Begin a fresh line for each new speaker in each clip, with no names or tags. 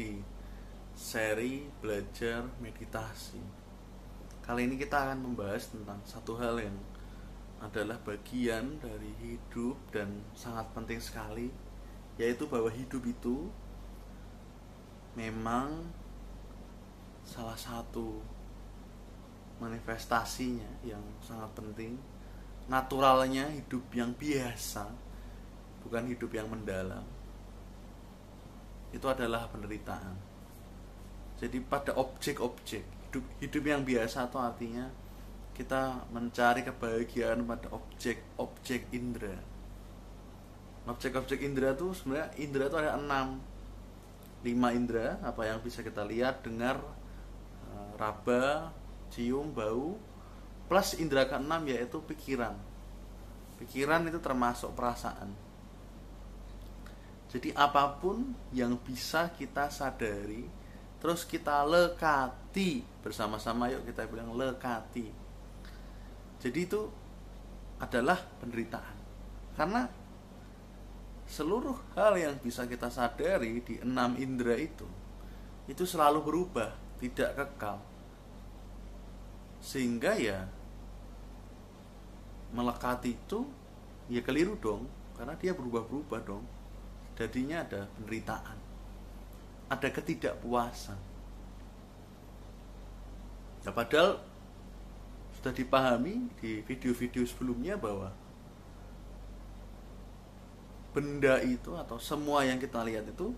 Di seri belajar meditasi. Kali ini kita akan membahas tentang satu hal yang adalah bagian dari hidup dan sangat penting sekali, yaitu bahwa hidup itu memang salah satu manifestasinya yang sangat penting naturalnya hidup yang biasa bukan hidup yang mendalam itu adalah penderitaan. Jadi pada objek-objek hidup hidup yang biasa atau artinya kita mencari kebahagiaan pada objek-objek indera. Objek-objek indera itu sebenarnya indera itu ada enam. Lima indera apa yang bisa kita lihat dengar eh, raba cium bau plus indera keenam yaitu pikiran. Pikiran itu termasuk perasaan jadi apa pun yang bisa kita sadari terus kita lekati. Bersama-sama yuk kita bilang lekati. Jadi itu adalah penderitaan. Karena seluruh hal yang bisa kita sadari di enam indera itu itu selalu berubah tidak kekal. Sehingga ya melekati itu ya keliru dong karena dia berubah-berubah dong jadinya ada penderitaan. Ada ketidakpuasan. Ya padahal sudah dipahami di video-video sebelumnya bahwa benda itu atau semua yang kita lihat itu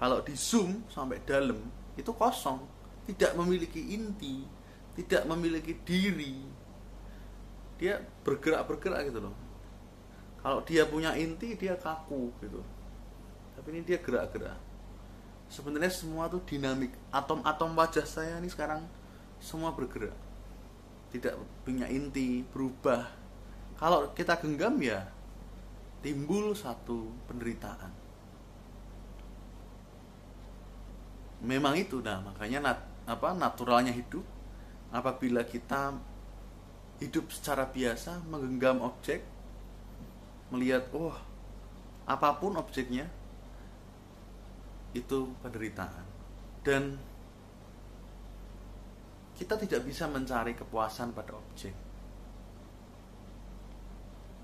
kalau di zoom sampai dalam itu kosong. Tidak memiliki inti tidak memiliki diri. Dia bergerak-bergerak gitu loh. Kalau dia punya inti dia kaku gitu tapi ini dia gerak-gerak. Sebenarnya semua tuh dinamik. Atom-atom wajah saya ini sekarang semua bergerak. Tidak punya inti berubah. Kalau kita genggam ya timbul satu penderitaan. Memang itu. Nah makanya nat, apa naturalnya hidup. Apabila kita hidup secara biasa menggenggam objek melihat oh apa pun objeknya itu penderitaan. Dan kita tidak bisa mencari kepuasan pada objek.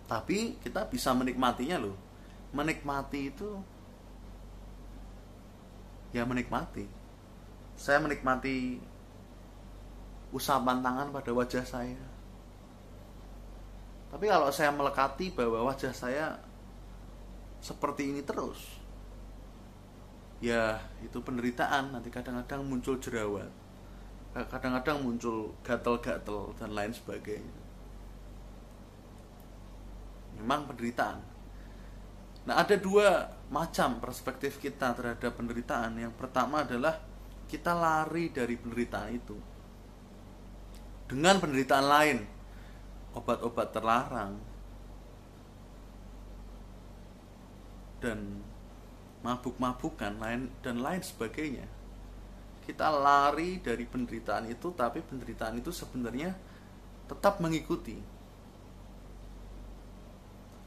Tapi kita bisa menikmatinya loh. Menikmati itu ya menikmati. Saya menikmati usapan tangan pada wajah saya. Tapi kalau saya melekati bahwa wajah saya seperti ini terus ya itu penderitaan. Nanti kadang-kadang muncul jerawat. Kadang-kadang muncul gatel-gatel dan lain sebagainya. Memang penderitaan. Nah ada dua macam perspektif kita terhadap penderitaan. Yang pertama adalah kita lari dari penderitaan itu. Dengan penderitaan lain obat-obat terlarang. Dan mabuk-mabukan lain dan lain sebagainya. Kita lari dari penderitaan itu tapi penderitaan itu sebenarnya tetap mengikuti.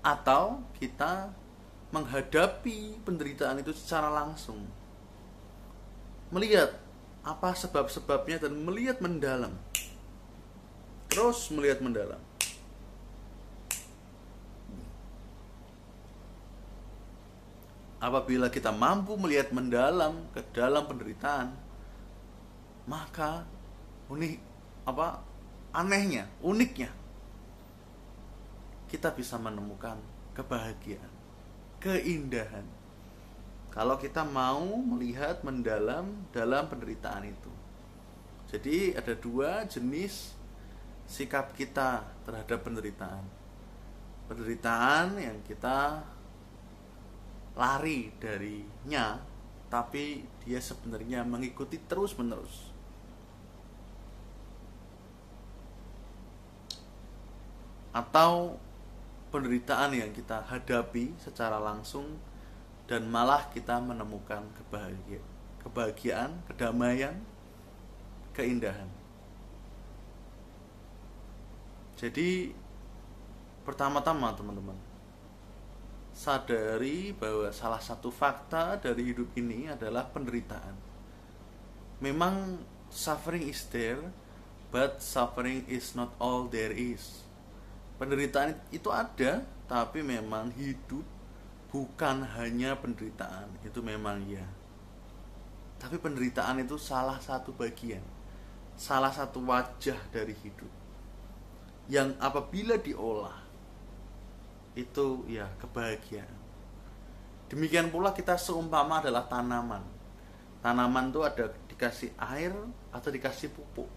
Atau kita menghadapi penderitaan itu secara langsung. Melihat apa sebab-sebabnya dan melihat mendalam. Terus melihat mendalam apabila kita mampu melihat mendalam ke dalam penderitaan maka unik apa anehnya uniknya kita bisa menemukan kebahagiaan keindahan. Kalau kita mau melihat mendalam dalam penderitaan itu. Jadi ada dua jenis sikap kita terhadap penderitaan. Penderitaan yang kita lari darinya tapi dia sebenarnya mengikuti terus menerus atau penderitaan yang kita hadapi secara langsung dan malah kita menemukan kebahagiaan, kebahagiaan, kedamaian, keindahan. Jadi pertama-tama teman-teman sadari bahwa salah satu fakta dari hidup ini adalah penderitaan. Memang suffering is there, but suffering is not all there is. Penderitaan itu ada, tapi memang hidup bukan hanya penderitaan, itu memang ya. Tapi penderitaan itu salah satu bagian, salah satu wajah dari hidup. Yang apabila diolah itu ya kebahagiaan. Demikian pula kita seumpama adalah tanaman. Tanaman itu ada dikasih air atau dikasih pupuk.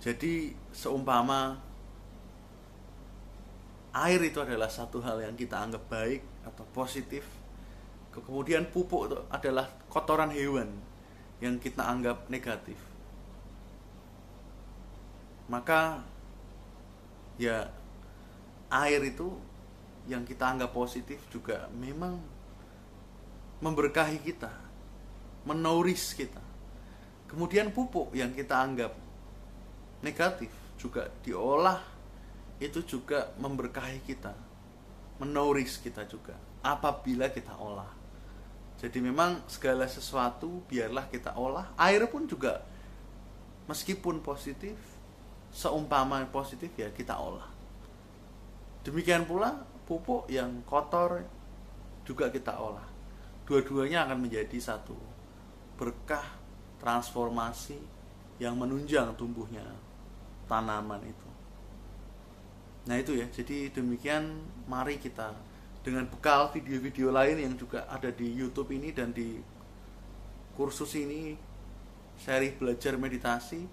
Jadi seumpama air itu adalah satu hal yang kita anggap baik atau positif. Kemudian pupuk itu adalah kotoran hewan yang kita anggap negatif. Maka ya air itu yang kita anggap positif juga memang memberkahi kita, menauris kita. Kemudian pupuk yang kita anggap negatif juga diolah itu juga memberkahi kita, menauris kita juga apabila kita olah. Jadi memang segala sesuatu biarlah kita olah. Air pun juga meskipun positif, seumpama positif ya kita olah Demikian pula pupuk yang kotor juga kita olah. Dua-duanya akan menjadi satu berkah transformasi yang menunjang tumbuhnya tanaman itu. Nah itu ya, jadi demikian mari kita dengan bekal video-video lain yang juga ada di YouTube ini dan di kursus ini seri belajar meditasi,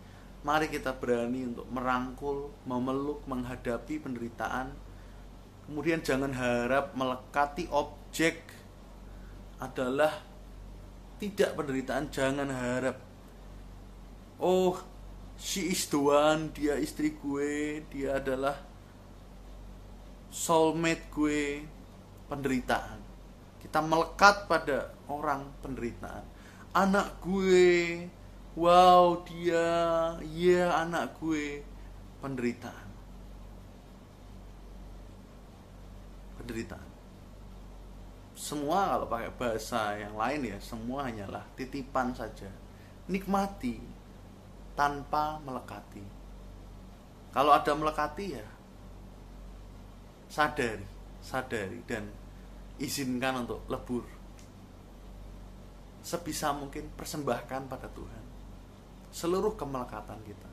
mari kita berani untuk merangkul, memeluk, menghadapi penderitaan Kemudian jangan harap melekati objek adalah tidak penderitaan, jangan harap. Oh, si is dia istri gue, dia adalah soulmate gue, penderitaan. Kita melekat pada orang penderitaan. Anak gue, wow dia, iya yeah, anak gue, penderitaan penderitaan semua kalau pakai bahasa yang lain ya semua hanyalah titipan saja. Nikmati tanpa melekati. Kalau ada melekati ya sadari sadari dan izinkan untuk lebur. Sebisa mungkin persembahkan pada Tuhan seluruh kemelekatan kita.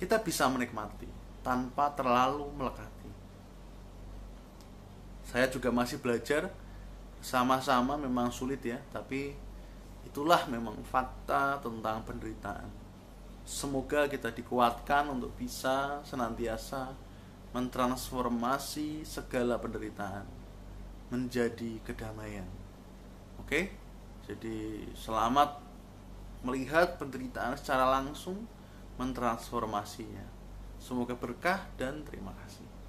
Kita bisa menikmati tanpa terlalu melekati saya juga masih belajar sama-sama memang sulit ya tapi itulah memang fakta tentang penderitaan. Semoga kita dikuatkan untuk bisa senantiasa mentransformasi segala penderitaan menjadi kedamaian. Oke? Jadi selamat melihat penderitaan secara langsung mentransformasinya. Semoga berkah dan terima kasih